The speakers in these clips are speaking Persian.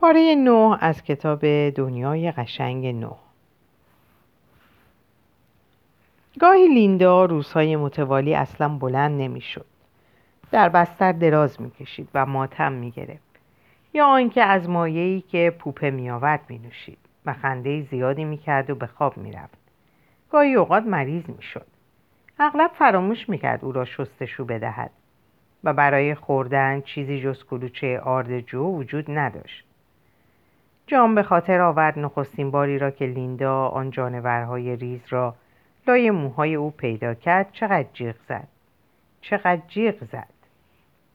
پاره نو از کتاب دنیای قشنگ نو. گاهی لیندا روزهای متوالی اصلا بلند نمی‌شد. در بستر دراز می‌کشید و ماتم می‌گرفت. یا آنکه از مایهی که پوپه میآورد مینوشید و خنده زیادی می‌کرد و به خواب می‌رفت. گاهی اوقات مریض می‌شد. اغلب فراموش می‌کرد او را شستشو بدهد. و برای خوردن چیزی جز کلوچه آرد جو وجود نداشت. جان به خاطر آورد نخستین باری را که لیندا آن جانورهای ریز را لای موهای او پیدا کرد چقدر جیغ زد. چقدر جیغ زد.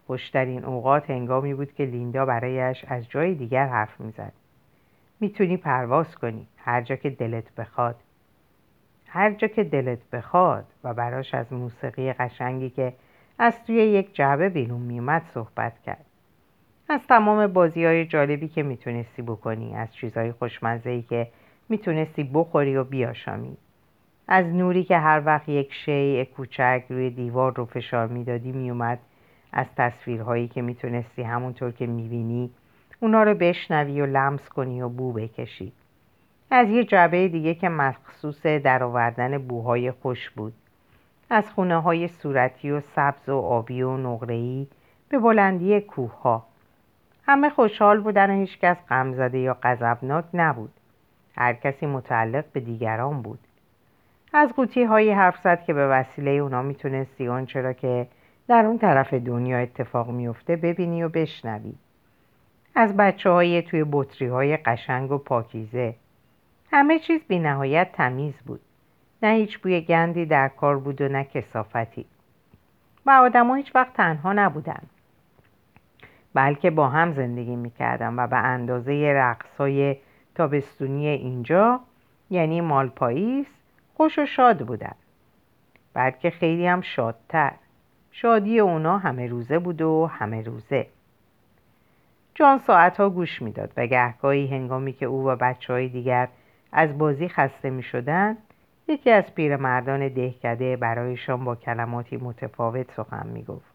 خوشترین اوقات هنگامی بود که لیندا برایش از جای دیگر حرف می‌زد. می‌تونی پرواز کنی. هر جا که دلت بخواد. هر جا که دلت بخواد و براش از موسیقی قشنگی که از توی یک جعبه بیرون میومد صحبت کرد. از تمام بازی های جالبی که می‌تونستی بکنی از چیزهای خوشمزهی که می‌تونستی بخوری و بیاشامی. از نوری که هر وقت یک شیء کوچک روی دیوار رو فشار می‌دادی میومد از تصویرهایی که می‌تونستی همونطور که می‌بینی اونا رو بشنوی و لمس کنی و بو بکشی. از یه جعبه دیگه که مخصوص درآوردن بوهای خوش بود. از خونه های صورتی و سبز و آبی و نقره‌ای به بلندی کوه ها همه خوشحال بودن و هیچکس غمزده یا غضبناک نبود. هر کسی متعلق به دیگران بود. از قوطی هایی حرف زد که به وسیله اونا می‌تونستی آنچه را که در اون طرف دنیا اتفاق میفته ببینی و بشنوی. از بچه های توی بطری های قشنگ و پاکیزه. همه چیز بی نهایت تمیز بود. نه هیچ بوی گندی در کار بود و نه کسافتی. و آدم هیچ وقت تنها نبودن بلکه با هم زندگی می‌کردن و به اندازه رقص های تابستونی اینجا یعنی مال پاییز خوش و شاد بودن بلکه خیلی هم شادتر. شادی اونا همه روزه بود و همه روزه. جان ساعتها گوش می‌داد و گهگاهی هنگامی که او و بچه های دیگر از بازی خسته می شدن یکی از پیرمردان دهکده برایشان با کلماتی متفاوت سخن می گفت.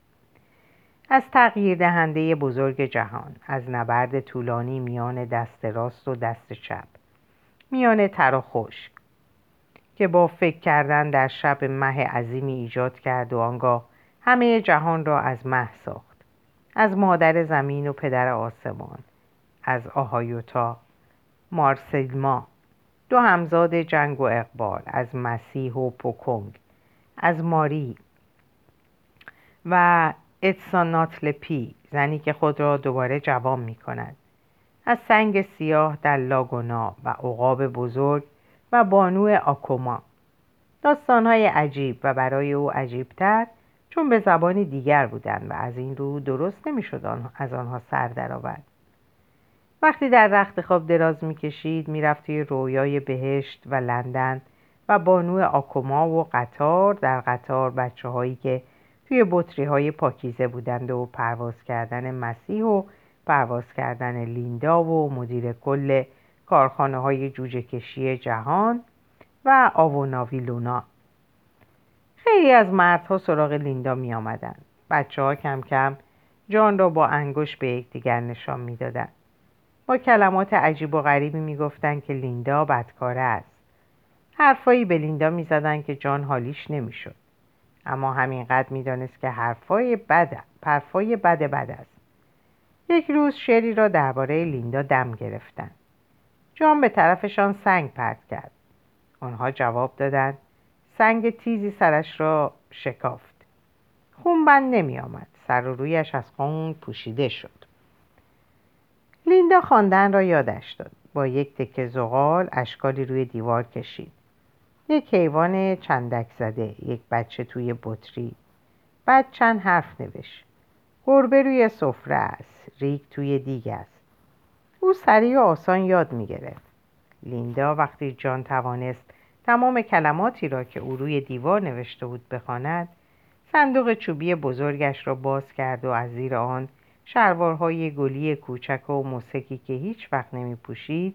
از تغییر دهنده بزرگ جهان از نبرد طولانی میان دست راست و دست چپ میان تر و خشک که با فکر کردن در شب مه عظیمی ایجاد کرد و آنگاه همه جهان را از مه ساخت از مادر زمین و پدر آسمان از آهایوتا مارسلما دو همزاد جنگ و اقبال از مسیح و پوکونگ از ماری و اتساناتلپی زنی که خود را دوباره جوان می کند از سنگ سیاه در لاگونا و عقاب بزرگ و بانو آکوما. داستانهای عجیب و برای او عجیبتر چون به زبانی دیگر بودند و از این رو درست نمی‌شد از آنها سر درآورد. وقتی در رخت خواب دراز می‌کشید می‌رفت توی رویای بهشت و لندن و بانو آکوما و قطار در قطار بچه هایی که توی بطری های پاکیزه بودند و پرواز کردن مسیح و پرواز کردن لیندا و مدیر کل کارخانه های جوجه کشی جهان و آوناویلونا خیلی از مردها سراغ لیندا می آمدن. بچه ها کم کم جان را با انگوش به یکدیگر نشان می‌دادند. با کلمات عجیب و غریبی می‌گفتند که لیندا بدکاره است حرفایی به لیندا می‌زدند که جان حالیش نمی‌شد اما همینقدر می‌دانست که حرفای بد پرفای بد بد است. یک روز شری را درباره لیندا دم گرفتند. جان به طرفشان سنگ پرت کرد. آنها جواب دادند. سنگ تیزی سرش را شکافت. خون بند نمی آمد سر و رویش از خون پوشیده شد. لیندا خواندن را یادش داد. با یک تکه زغال اشکالی روی دیوار کشید. یک حیوان چندک زده یک بچه توی بطری. بعد چند حرف نوشت. گربه روی سفره است ریگ توی دیگ است. او سریع و آسان یاد می گرفت لیندا وقتی جان توانست تمام کلماتی را که او روی دیوار نوشته بود بخواند صندوق چوبی بزرگش را باز کرد و از زیر آن شلوارهای گلی کوچک و موسکی که هیچ وقت نمی پوشید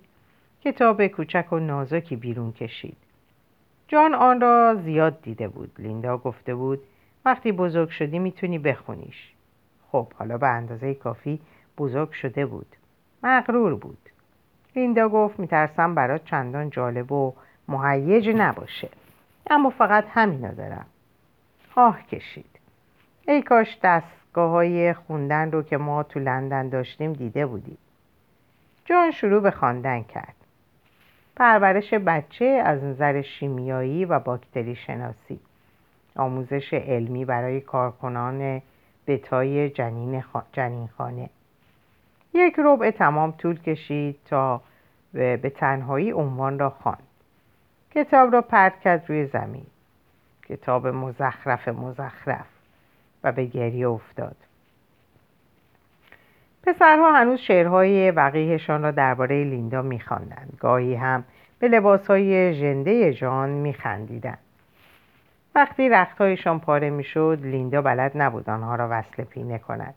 کتاب کوچک و نازکی بیرون کشید. جان آن را زیاد دیده بود. لیندا گفته بود وقتی بزرگ شدی می‌تونی بخونیش. خب حالا به اندازه کافی بزرگ شده بود. مغرور بود. لیندا گفت میترسم برات چندان جالب و مهیج نباشه. اما فقط همینو دارم. آه کشید. ای کاش دستگاه های خوندن رو که ما تو لندن داشتیم دیده بودی. جان شروع به خواندن کرد. پرورش بچه از نظر شیمیایی و باکتری شناسی. آموزش علمی برای کارکنان بتای جنین, جنین خانه یک ربع تمام طول کشید تا به تنهایی عنوان را خواند. کتاب را پرت کرد روی زمین. کتاب مزخرف مزخرف و به گریه افتاد. پسرها هنوز شعرهای وقیهشان را درباره لیندا میخواندند. گاهی هم به لباسهای ژنده جان میخندیدند. وقتی رختهایشان پاره می‌شد لیندا بلد نبود آنها را وصل پینه کند.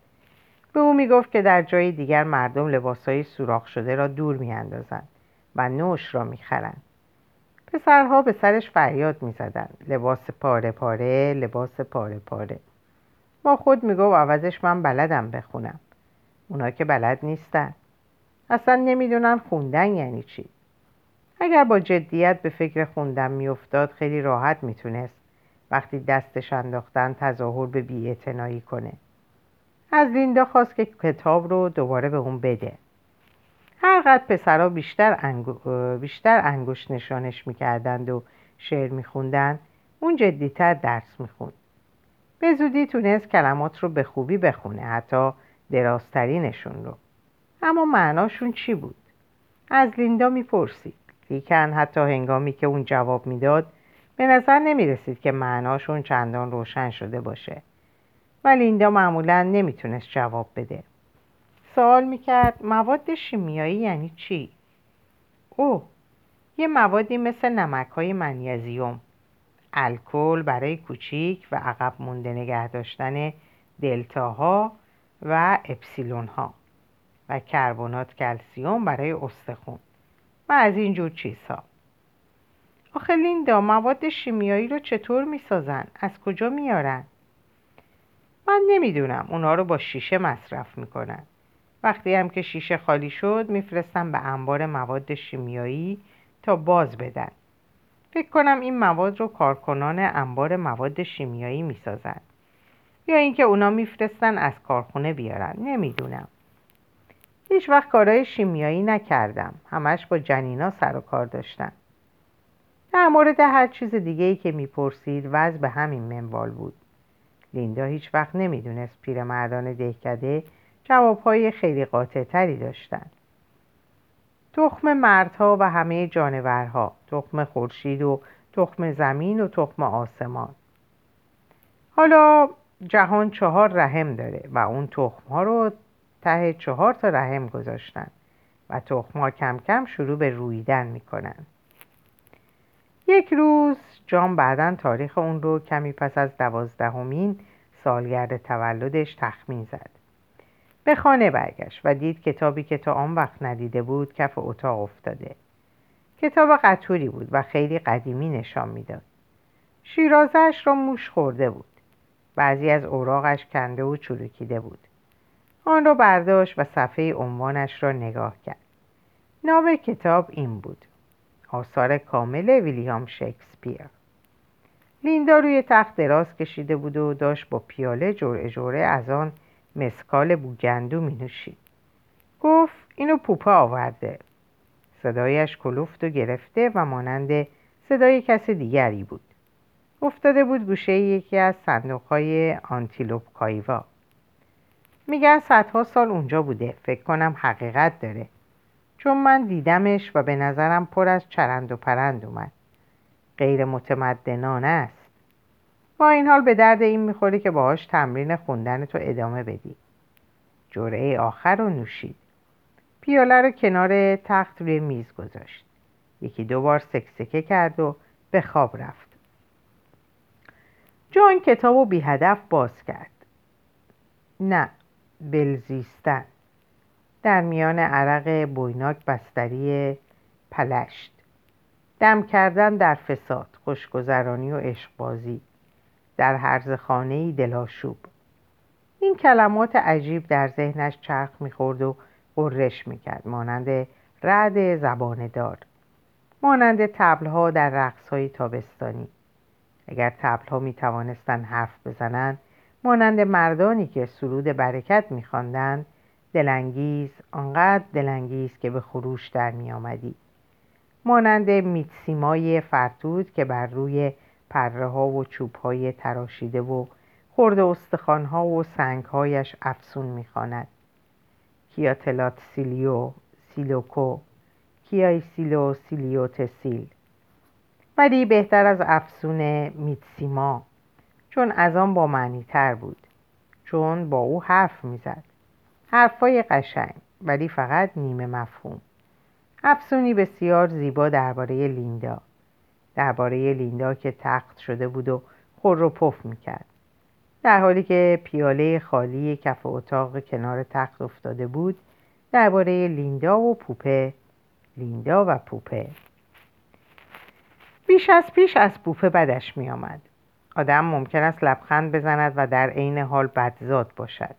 به او می‌گفت که در جای دیگر مردم لباسهای سوراخ شده را دور میاندازند و نوش را می‌خرند. پسرها به سرش فریاد می‌زدند. لباس پاره پاره لباس پاره پاره. با خود می‌گفت عوضش من بلدم بخونم. اونا که بلد نیستن. اصلا نمی‌دونن خوندن یعنی چی. اگر با جدیت به فکر خوندن میافتاد خیلی راحت می‌تونست وقتی دستش انداختن تظاهر به بیاعتنایی کنه. از لیندا خواست که کتاب رو دوباره به اون بده. هرقدر پسرها بیشتر, انگو... بیشتر انگشت نشانش می‌کردند و شعر میخوندن اون جدیتر درس می‌خوند. به زودی تونست کلمات رو به خوبی بخونه حتی درازترینشون رو. اما معناشون چی بود؟ از لیندا می‌پرسید لیکن حتی هنگامی که اون جواب می‌داد به نظر نمی رسید که معناشون چندان روشن شده باشه. و لیندا معمولا نمی‌تونست جواب بده. سوال می‌کرد مواد شیمیایی یعنی چی؟ او یه موادی مثل نمک های منیزیوم. الکل برای کوچیک و عقب مونده نگه داشتن دلتاها و اپسیلون ها و کربنات کلسیوم برای استخون و از این جور چیزها. آخه لیندا مواد شیمیایی رو چطور می‌سازن؟ از کجا میارن؟ من نمی‌دونم. اونا رو با شیشه مصرف می‌کنن. وقتی هم که شیشه خالی شد میفرستن به انبار مواد شیمیایی تا باز بدن. فکر کنم این مواد رو کارکنان انبار مواد شیمیایی می‌سازن. یا اینکه اونا میفرستن از کارخونه بیارن نمی‌دونم. هیچ وقت کارهای شیمیایی نکردم. همش با جنینا سر و کار داشتن. در مورد هر چیز دیگه ای که می‌پرسید وضع به همین منوال بود. لیندا هیچ وقت نمی‌دونست پیرمردان دهکده جوابهای خیلی قاطع تری داشتند تخم مردها و همه جانورها تخم خورشید و تخم زمین و تخم آسمان. حالا جهان چهار رحم داره و اون تخم ها رو ته چهار تا رحم گذاشتن و تخم ها کم کم شروع به رویدن می‌کنن. یک روز جان بعدا تاریخ اون رو کمی پس از دوازدهمین سالگرد تولدش تخمین زد. به خانه برگشت و دید کتابی که تا آن وقت ندیده بود کف اتاق افتاده. کتاب قطوری بود و خیلی قدیمی نشان می‌داد. شیرازش را موش خورده بود. بعضی از اوراقش کنده و چروکیده بود. آن را برداشت و صفحه عنوانش را نگاه کرد. نام کتاب این بود. آثار کامل ویلیام شکسپیر. لیندا روی تخت دراز کشیده بود و داشت با پیاله جرعه جرعه از آن مسکال بوگندو می نوشید. گفت اینو پوپا آورده. صدایش کلوفت و گرفته و مانند صدای کس دیگری بود. افتاده بود گوشه یکی از صندوقهای آنتیلوپ کایوا. میگن صدها سال اونجا بوده. فکر کنم حقیقت داره. چون من دیدمش و به نظرم پر از چرند و پرند اومد. غیر متمدنانه است. با این حال به درد این می‌خوری که باهاش تمرین خوندن تو ادامه بدی. جرعه آخر رو نوشید. پیاله رو کنار تخت روی میز گذاشت. یکی دو بار سکسکه کرد و به خواب رفت. جان کتاب رو بی هدف باز کرد. نه بلزیستن. در میان عرق بویناک بستری پلشت. دم کردن در فساد خوشگذرانی و عشقبازی. در حرز خانه دلاشوب. این کلمات عجیب در ذهنش چرخ می‌خورد و قررش می‌کرد. مانند رعد زبان دار مانند تبلها در رقصهای تابستانی. اگر تبلها می توانستند حرف بزنند مانند مردانی که سرود برکت میخواندند دلانگیز آنقدر دلانگیز که به خروش در می آمدی. مانند میتسیمای فرتود که بر روی پره ها و چوب های تراشیده و خورده استخوان ها و سنگ هایش افسون می‌خواند کیاتلات سیلیو سیلوکو کیای سیلو سیلیو تسیل ولی بهتر از افسون میتسیما چون از آن با معنی تر بود چون با او حرف می‌زد. حرفای قشنگ ولی فقط نیمه مفهوم. افسونی بسیار زیبا درباره لیندا درباره لیندا که تخت شده بود و خور رو پف می‌کرد. در حالی که پیاله خالی کف اتاق کنار تخت افتاده بود درباره لیندا و پوپه لیندا و پوپه. بیش از پیش از پوپه بدش می آمد. آدم ممکن است لبخند بزند و در عین حال بدزاد باشد.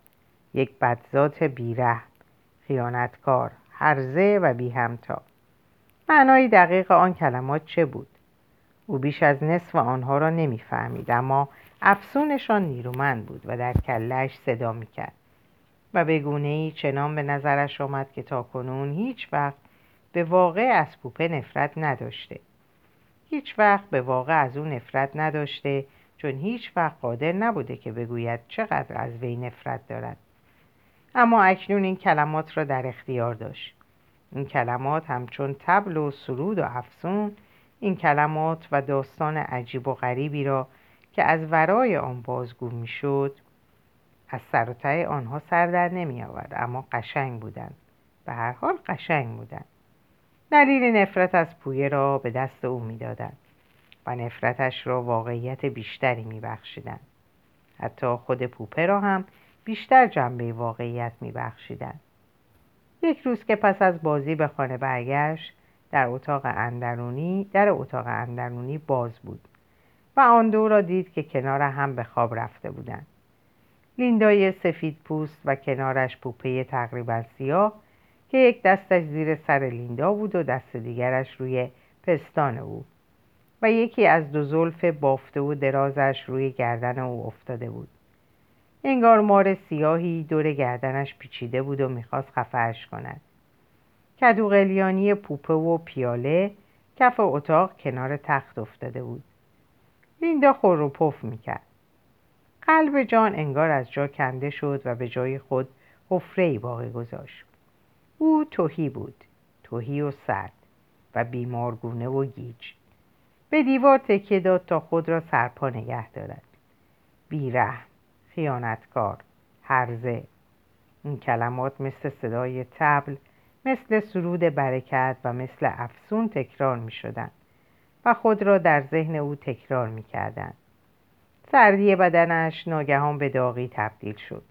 یک بدزاد بیره خیانتکار هرزه و بی همتا معنای دقیق آن کلمات چه بود؟ او بیش از نصف آنها را نمی‌فهمید اما افسونشان نیرومند بود و در کلش صدا می‌کرد. و به گونه ای چنان به نظرش آمد که تا کنون هیچ وقت به واقع از پوپه نفرت نداشته. هیچ وقت به واقع از او نفرت نداشته چون هیچ وقت قادر نبوده که بگوید چقدر از وی نفرت دارد. اما اکنون این کلمات را در اختیار داشت. این کلمات همچون تبل و سرود و افسون این کلمات و داستان عجیب و غریبی را که از ورای آن بازگو می‌شد از سر آنها سر در نمی آورد اما قشنگ بودند. به هر حال قشنگ بودند. دلیل نفرت از پویه را به دست او می‌دادند و نفرتش را واقعیت بیشتری میبخشیدند. حتی خود پوپه را هم بیشتر جنبه واقعیت میبخشیدند. یک روز که پس از بازی به خانه برگشت در اتاق اندرونی در اتاق اندرونی باز بود و آن دو را دید که کنار هم به خواب رفته بودند. لیندای سفید پوست و کنارش پوپه تقریبا سیاه که یک دستش زیر سر لیندا بود و دست دیگرش روی پستان او. و یکی از دو زلف بافته و درازش روی گردن او افتاده بود. انگار مار سیاهی دور گردنش پیچیده بود و می‌خواست خفهش کند. کدو قلیانی پوپه و پیاله کف اتاق کنار تخت افتاده بود. لیندا خور و پف می‌کرد. قلب جان انگار از جا کنده شد و به جای خود حفره باقی گذاشت. او توهی بود توهی و سرد و بیمارگونه و گیج. به دیوار تکیه داد تا خود را سرپا نگه دارد. بیره خیانتکار هرزه. این کلمات مثل صدای تبل مثل سرود برکت و مثل افسون تکرار می شدن و خود را در ذهن او تکرار می کردن. سردی بدنش ناگهان به داغی تبدیل شد.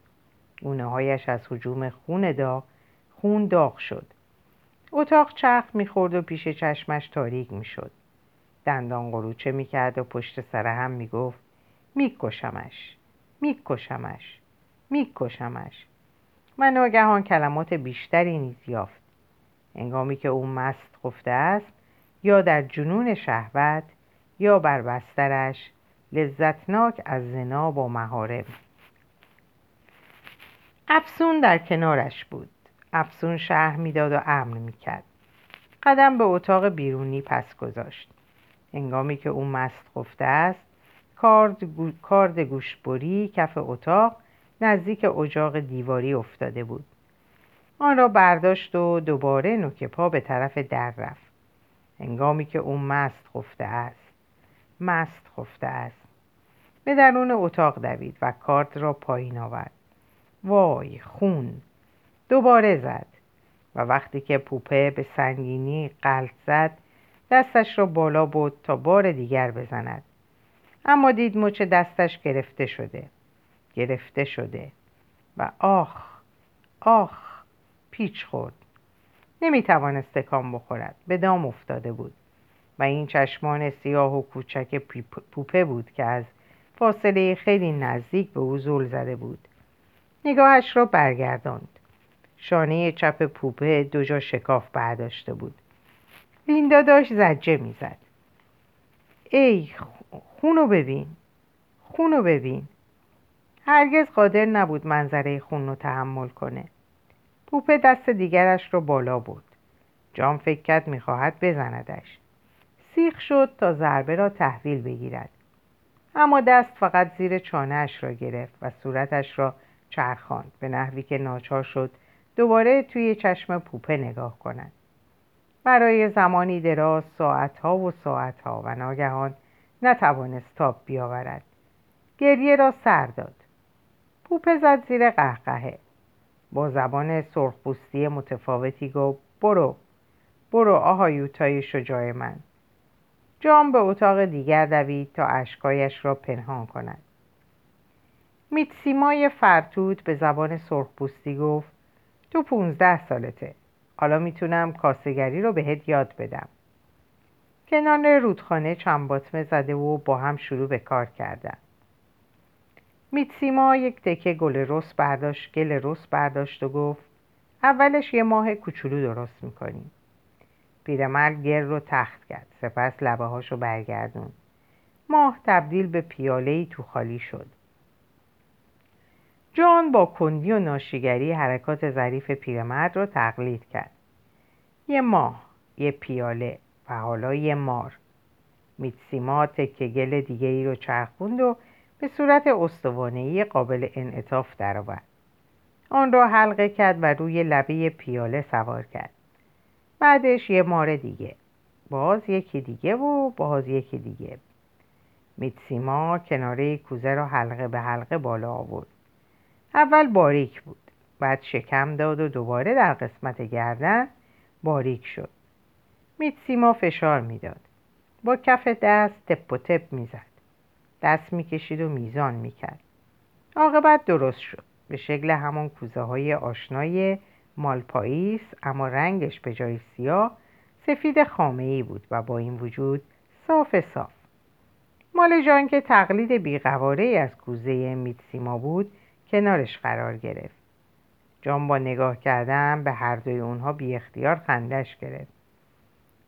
گونه هایش از حجوم خون داغ خون داغ شد. اتاق چرخ می‌خورد و پیش چشمش تاریک می‌شد. دندان قروچه می‌کرد و پشت سر هم می‌گفت میکشمش میکشمش میکشمش. و ناگهان کلمات بیشتری نیز یافت. انگامی که او مست خفته است یا در جنون شهوت یا بر بسترش لذتناک از زنا با مهارم افسون در کنارش بود. افسون شهر می‌داد و امر می‌کرد. قدم به اتاق بیرونی پس گذاشت. انگامی که او مست خفته است کارد, گو... کارد گوشبری کف اتاق نزدیک اجاق دیواری افتاده بود. آن را برداشت و دوباره نوک پا به طرف در رفت. انگامی که او مست خفته است مست خفته است. به درون اتاق دوید و کارد را پایین آورد. وای خون! دوباره زد و وقتی که پوپه به سنگینی قلط زد دستش را بالا بود تا بار دیگر بزند. اما دید مچ دستش گرفته شده. گرفته شده. و آخ آخ پیچ خورد. نمی توانست تکان بخورد. به دام افتاده بود. و این چشمان سیاه و کوچک پوپه بود که از فاصله خیلی نزدیک به او زل زده بود. نگاهش را برگرداند. شانه چپ پوپه دو جا شکاف برداشته بود. لیندا داشت زجه می‌زد. ای خونو ببین خونو ببین. هرگز قادر نبود منظره خون رو تحمل کنه. پوپه دست دیگرش رو بالا بود جان فکر کرد می‌خواهد بزندش. سیخ شد تا ضربه را تحویل بگیرد. اما دست فقط زیر چانهاش را گرفت و صورتش را چرخاند به نحوی که ناچار شد دوباره توی چشم پوپه نگاه کند برای زمانی دراز ساعتها و ساعتها و ناگهان نتوانست تاب بیاورد. گریه را سر داد. پوپه زد زیر قهقهه. با زبان سرخپوستی متفاوتی گفت برو برو آهایوتای شجاع من. جام به اتاق دیگر دوید تا اشکایش را پنهان کند. میتسیمای فرتود به زبان سرخپوستی گفت تو پونزده سالته. حالا می‌تونم کاسگری رو بهت یاد بدم. کنار رودخانه چند زده و با هم شروع به کار کردن. میتسیما یک تکه گل رس برداشت گل رس برداشت و گفت اولش یه ماه کوچولو درست می‌کنیم. پیرمرد گر رو تخت کرد سپس لبه هاشو برگردون ماه تبدیل به پیاله تو خالی شد. جان با کندی و ناشیگری حرکات ظریف پیرمرد رو تقلید کرد. یه ماه یه پیاله و حالا یه مار. میتسیما تکه گل دیگه ای رو چرخوند و به صورت استوانهای قابل انعطاف درآورد. آن را حلقه کرد و روی لبه پیاله سوار کرد. بعدش یه مار دیگه. باز یکی دیگه و باز یکی دیگه. میتسیما کناره کوزه را حلقه به حلقه بالا آورد. اول باریک بود. بعد شکم داد و دوباره در قسمت گردن باریک شد. میتسیما فشار می‌داد. با کف دست تپ و تپ می‌زد. دست می‌کشید و میزان می‌کرد. عاقبت درست شد. به شکل همان کوزه های آشنای مالپاییس اما رنگش به جای سیاه سفید خامه ای بود و با این وجود صاف صاف. مال جان که تقلید بیقواره از کوزه میتسیما بود کنارش قرار گرفت. جان با نگاه کردن به هر دوی اونها بی اختیار خندش گرفت.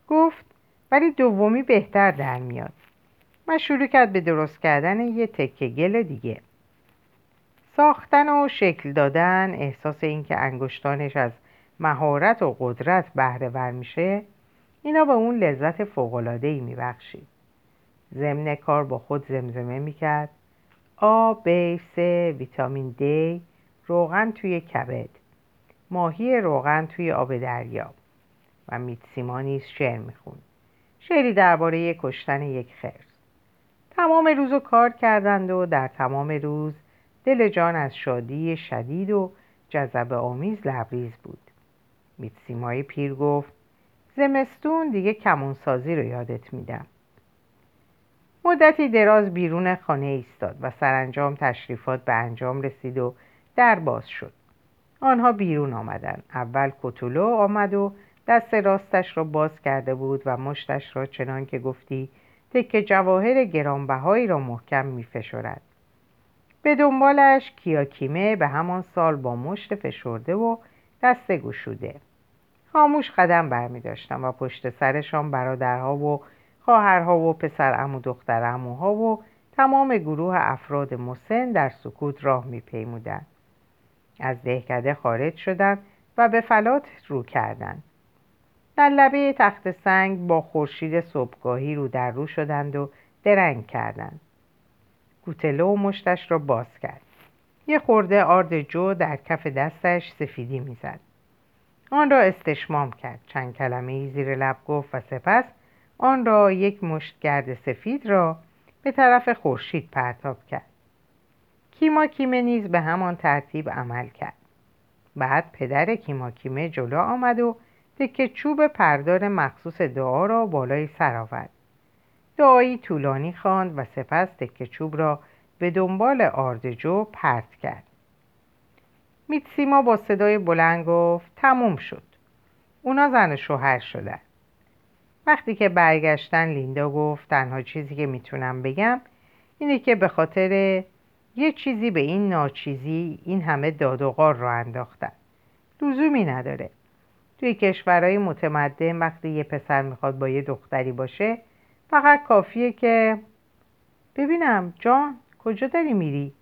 گفت ولی دومی بهتر در میاد. و شروع کرد به درست کردن یه تکه گل دیگه. ساختن و شکل دادن احساس اینکه انگشتانش از مهارت و قدرت بهره ور میشه اینا به اون لذت فوقلادهی میبخشید. ضمن کار با خود زمزمه می‌کرد. آ، ب، س، ویتامین دی روغن توی کبد. ماهی روغن توی آب دریا. و میتسیما نیز شعر می‌خوند شعری درباره کشتن یک خرس. تمام روز کار کردند و در تمام روز دل جان از شادی شدید و جذب آمیز لبریز بود. میتسیمای پیر گفت زمستون دیگه کمونسازی رو یادت میدم. مدتی دراز بیرون خانه ایستاد و سرانجام تشریفات به انجام رسید و در باز شد. آنها بیرون آمدند. اول کتولو آمد و دست راستش را باز کرده بود و مشتش را چنان که گفتی تکه جواهر گرانبهایی را محکم می فشرد. به دنبالش کیاکیمه به همان سال با مشت فشرده و دست گشوده. خاموش قدم برمی داشتم و پشت سرشان برادرها و خواهرها و پسر امو دختر اموها و تمام گروه افراد مسن در سکوت راه می پیمودن. از دهکده خارج شدند و به فلات رو کردند. در لبه تخت سنگ با خورشید صبحگاهی رو در رو شدند و درنگ کردند. گوتلو و مشتش را باز کرد. یه خورده آرد جو در کف دستش سفیدی می‌زد. آن را استشمام کرد. چند کلمه زیر لب گفت و سپس آن را یک مشت گرد سفید را به طرف خورشید پرتاب کرد. کیما کیمه نیز به همان ترتیب عمل کرد. بعد پدر کیما کیمه جلو آمد و تکه چوب پردار مخصوص دعا را بالای سر آورد. دعایی طولانی خواند و سپس تکه چوب را به دنبال آردجو پرت کرد. میتسیما با صدای بلند گفت تموم شد. اونا زن شوهر شدن. وقتی که برگشتن لیندا گفت تنها چیزی که می‌تونم بگم اینه که به خاطر یه چیزی به این ناچیزی این همه داد و غار را انداختن. لزومی نداره. توی کشورهای متمدن وقتی یه پسر می‌خواد با یه دختری باشه فقط کافیه که ببینم جان کجا داری میری؟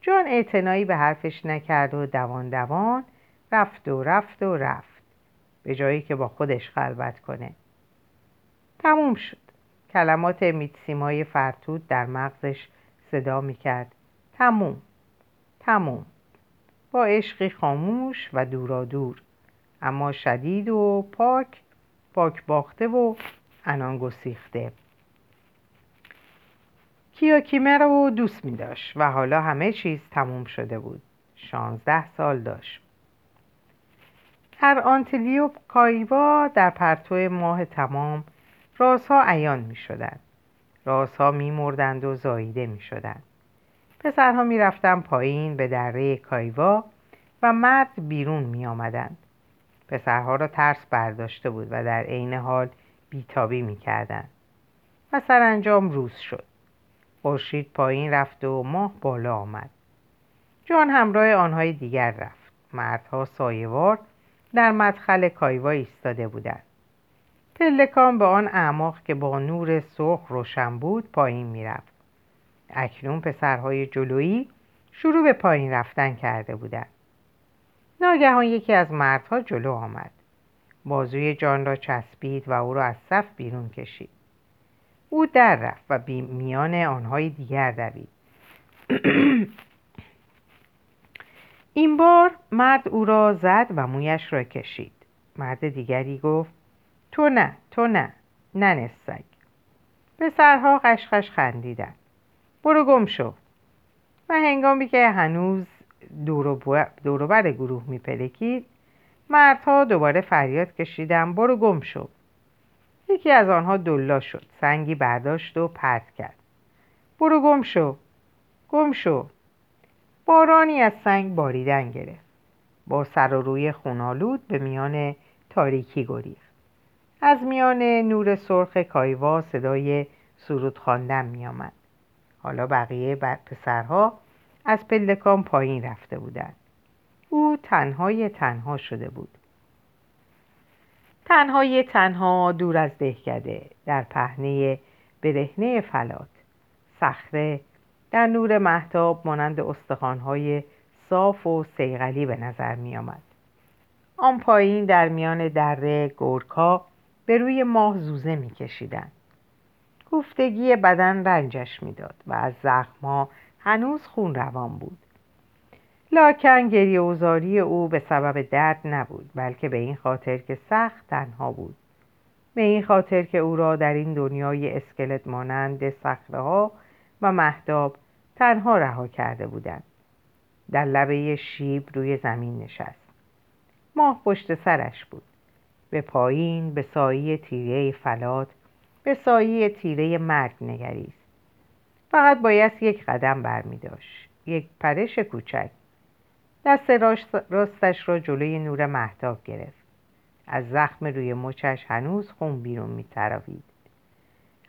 جان اعتنایی به حرفش نکرد و دوان دوان رفت و رفت و رفت. به جایی که با خودش خلوت کنه. تموم شد. کلمات میتسیمای فرتود در مغزش صدا می‌کرد. تموم تموم. با عشقی خاموش و دورا دور اما شدید و پاک پاک باخته و انان گسیخته. کیوکیمه رو دوست می داشت و حالا همه چیز تموم شده بود. شانزده سال داشت. در آنتلیو کایوا در پرتو ماه تمام رازها عیان می شدن. رازها می مردند و زاییده می شدن. پسرها می رفتن پایین به دره کایوا و مرد بیرون می آمدند. پسرها را ترس برداشته بود و در عین حال بیتابی می کردن. و سرانجام روز شد. خورشید پایین رفت و ماه بالا آمد. جان همراه آنهای دیگر رفت. مردها سایوار در مدخل کایوا ایستاده بودند. پلکان به آن اعماق که با نور سرخ روشن بود پایین می‌رفت. اکنون پسرهای جلویی شروع به پایین رفتن کرده بودند. ناگهان یکی از مردها جلو آمد. بازوی جان را چسبید و او را از صف بیرون کشید. او در رفت و میان آنهای دیگر دوید. این بار مرد او را زد و مویش را کشید. مرد دیگری گفت تو نه تو نه نه نسگ پسرها قشقش خندیدن. برو گم شو. و هنگامی که هنوز دوروبر گروه میپلکید مردها دوباره فریاد کشیدن برو گم شو. یکی از آنها دلا شد سنگی برداشت و پرت کرد. برو گم شو. گم شو. بارانی از سنگ باریدن گرفت. با سر و روی خونالود به میان تاریکی گریخت. از میان نور سرخ کایوا صدای سرود خواندن می آمد. حالا بقیه پسرها از پلکان پایین رفته بودند. او تنهای تنها شده بود. تنهای تنها دور از دهکده در پهنه برهنه فلات صخره در نور محتاب مانند استخوانهای صاف و سیغلی به نظر می آمد. آن پایین در میان دره گورکا به روی ماه زوزه میکشیدند گفتگی بدن رنجش می‌داد و از زخمها هنوز خون روان بود. لاکن گریه اوزاری او به سبب درد نبود بلکه به این خاطر که سخت تنها بود. به این خاطر که او را در این دنیای اسکلت مانند صخره ها و مهداب تنها رها کرده بودند. در لبه شیب روی زمین نشست. ماه پشت سرش بود. به پایین به سایه تیره فلات به سایه تیره مرگ نگریست. فقط باید یک قدم برمی داشت یک پرش کوچک. دست راستش را جلوی نور محتاب گرفت. از زخم روی مچش هنوز خون بیرون می تراوید.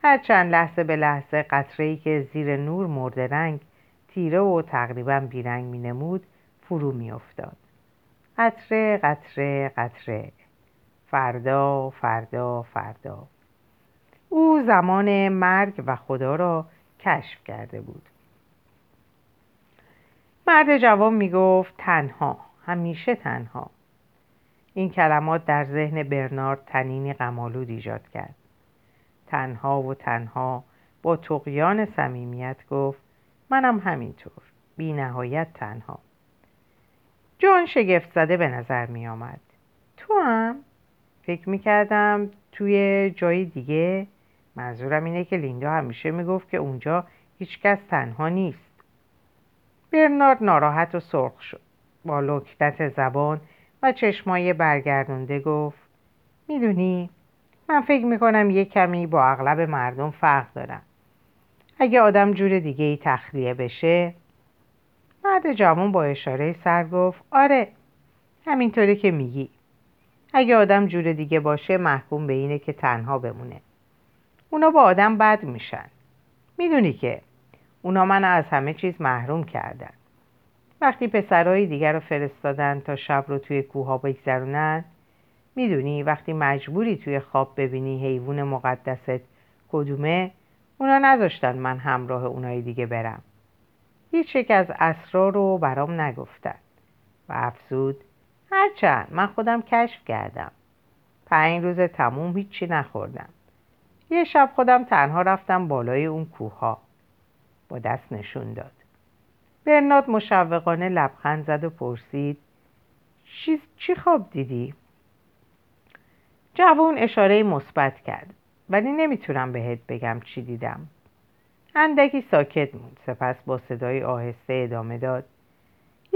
هر چند لحظه به لحظه قطره‌ای که زیر نور مرده رنگ تیره و تقریبا بیرنگ می نمود فرو می افتاد. قطره قطره قطره. فردا فردا فردا. او زمان مرگ و خدا را کشف کرده بود. مرد جوان می گفت تنها همیشه تنها. این کلمات در ذهن برنارد تنینی غمالود ایجاد کرد. تنها و تنها با تقیان صمیمیت گفت منم همینطور بی نهایت تنها. جان شگفت زده به نظر می آمد تو هم؟ فکر می‌کردم توی جای دیگه. منظورم اینه که لیندا همیشه می‌گفت که اونجا هیچکس تنها نیست. برنارد ناراحت و سرخ شد. با لکنت زبان و چشمای برگردونده گفت می‌دونی من فکر می‌کنم یه کمی با اغلب مردم فرق دارم. اگه آدم جور دیگه ای تخلیه بشه. مرد جوان با اشاره سر گفت آره همینطوری که میگی. اگه آدم جور دیگه باشه محکوم به اینه که تنها بمونه. اونا با آدم بد میشن. می‌دونی که اونا من از همه چیز محروم کردن. وقتی پسرهای دیگر رو فرستادن تا شب رو توی کوها بگذرونن می‌دونی وقتی مجبوری توی خواب ببینی حیوان مقدست کدومه اونا نذاشتن من همراه اونای دیگه برم. هیچ یک از اسرار رو برام نگفتن. و افزود هرچند من خودم کشف کردم. پنج روز تموم هیچی نخوردم. یه شب خودم تنها رفتم بالای اون کوها با دست نشون داد. برناد مشوقانه لبخند زد و پرسید چی, چی خواب دیدی؟ جوون اشاره مثبت کرد. ولی نمی‌تونم بهت بگم چی دیدم. اندکی ساکت موند. سپس با صدای آهسته ادامه داد.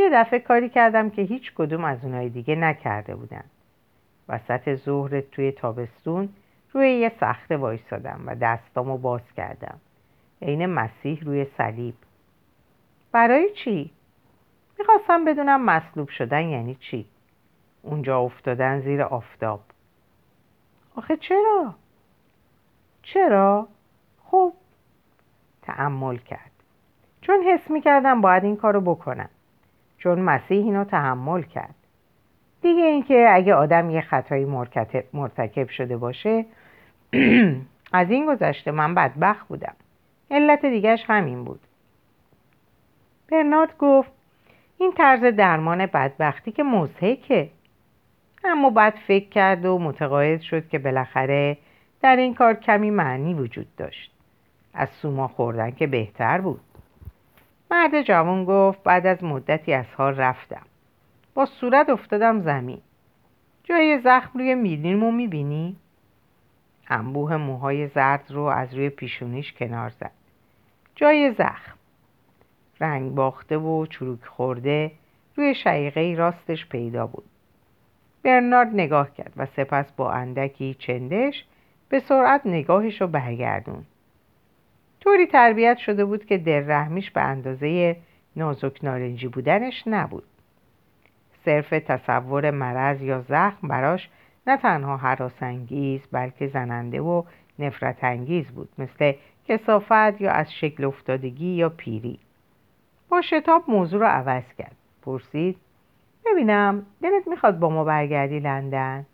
یه دفعه کاری کردم که هیچ کدوم از اونای دیگه نکرده بودن. وسط ظهر توی تابستون روی یه سخته وایستادم و دستامو باز کردم. عین مسیح روی صلیب. برای چی؟ می‌خواستم بدونم مصلوب شدن یعنی چی. اونجا افتادن زیر آفتاب. آخه چرا؟ چرا؟ خب تعمل کرد. چون حس می‌کردم باید این کارو بکنم. چون مسیح اینو تحمل کرد. دیگه اینکه اگه آدم یه خطایی مرتکب شده باشه از این گذشته من بدبخت بودم. علت دیگهش همین بود. برنارد گفت این طرز درمان بدبختی که مزهکه اما بعد فکر کرد و متقاعد شد که بالاخره در این کار کمی معنی وجود داشت. از سوما خوردن که بهتر بود. مرد جوان گفت بعد از مدتی از حال رفتم. با صورت افتادم زمین. جای زخم روی میلیمو می‌بینی؟ انبوه موهای زرد رو از روی پیشونیش کنار زد. جای زخم. رنگ باخته و چروک خورده روی شقیقه راستش پیدا بود. برنارد نگاه کرد و سپس با اندکی چندش به سرعت نگاهش رو برگردون طوری تربیت شده بود که رحمیش به اندازه نازک نارنجی بودنش نبود. صرف تصور مرض یا زخم براش نه تنها حراسانگیز بلکه زننده و نفرت انگیز بود مثل کسافت یا از شکل افتادگی یا پیری. با شتاب موضوع رو عوض کرد. پرسید ببینم دلت می‌خواد با ما برگردی لندن؟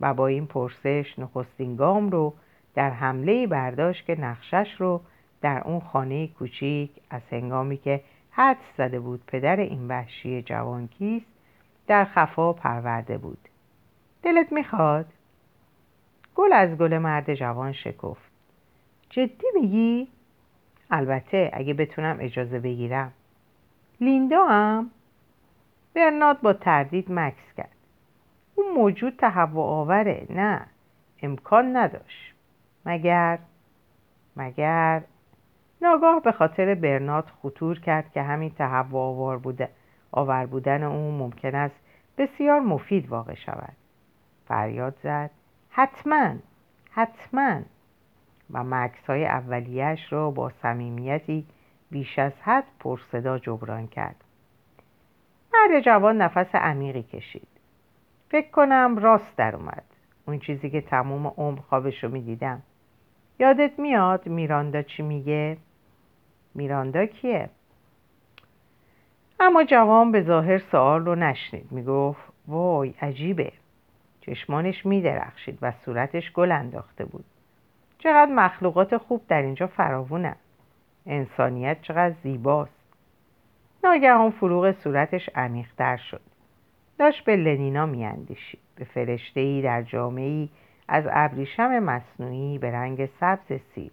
و با این پرسش نخستین گام رو در حمله برداشت که نقشش رو در اون خانه کوچیک از هنگامی که حد زده بود پدر این وحشی جوان کیست در خفا پرورده بود دلت می‌خواد؟ گل از گل مرد جوان شکفت جدی میگی؟ البته اگه بتونم اجازه بگیرم لیندا هم؟ برناد با تردید مکس کرد اون موجود تهوع آوره نه امکان نداشت مگر؟ مگر؟ ناگاه به خاطر برنات خطور کرد که همین تهوع آور بوده آور بودن او ممکن است بسیار مفید واقع شود. فریاد زد. حتما حتما. و مکس های اولیش را با صمیمیتی بیش از حد پرصدا جبران کرد. مرد جوان نفس عمیقی کشید. فکر کنم راست در اومد. اون چیزی که تموم عمر خوابش رو می‌دیدم. یادت میاد میراندا چی میگه؟ میراندا کیه؟ اما جوان به ظاهر سوال رو نشنید. می‌گفت وای عجیبه. چشمانش میدرخشید و صورتش گل انداخته بود. چقدر مخلوقات خوب در اینجا فراوونن انسانیت چقدر زیباست. ناگهان فروغ صورتش عمیقتر شد. داشت به لنینا میاندیشید. به فرشته ای در جامعه از ابریشم مصنوعی به رنگ سبز سیر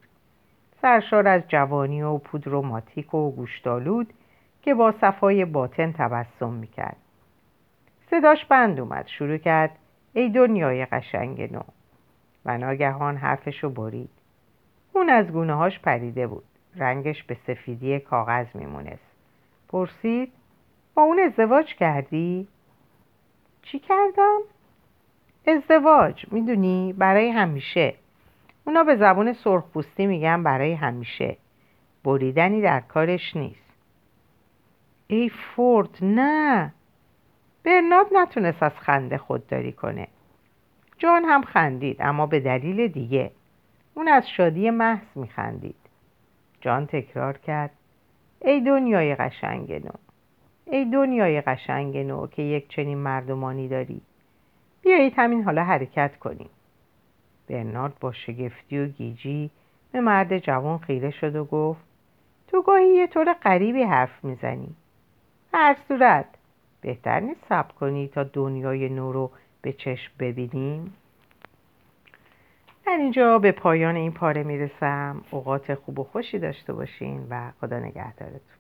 سرشار از جوانی و پودروماتیک و گوشتالود که با صفای باطن تبسم می‌کرد. صداش بند اومد شروع کرد ای دنیای قشنگ نو. و ناگهان حرفشو برید. اون از گونه هاش پریده بود. رنگش به سفیدی کاغذ میمونست. پرسید با اون ازدواج کردی؟ چی کردم؟ ازدواج می‌دونی؟ برای همیشه. اونا به زبون سرخپوستی میگن برای همیشه. بریدنی در کارش نیست. ای فورد نه. برنارد نتونست از خنده خودداری کنه. جان هم خندید اما به دلیل دیگه. اون از شادی محض میخندید. جان تکرار کرد. ای دنیای قشنگ نو. ای دنیای قشنگ نو که یک چنین مردمانی داری. بیایید همین حالا حرکت کنیم. برنارد با شگفتی و گیجی به مرد جوان خیره شد و گفت تو گاهی یه طور غریبی حرف می‌زنی. هر صورت بهتر نیست صبر کنی تا دنیای نو رو به چشم ببینیم. در اینجا به پایان این پاره می‌رسم. اوقات خوب و خوشی داشته باشین و خدا نگهدارتون.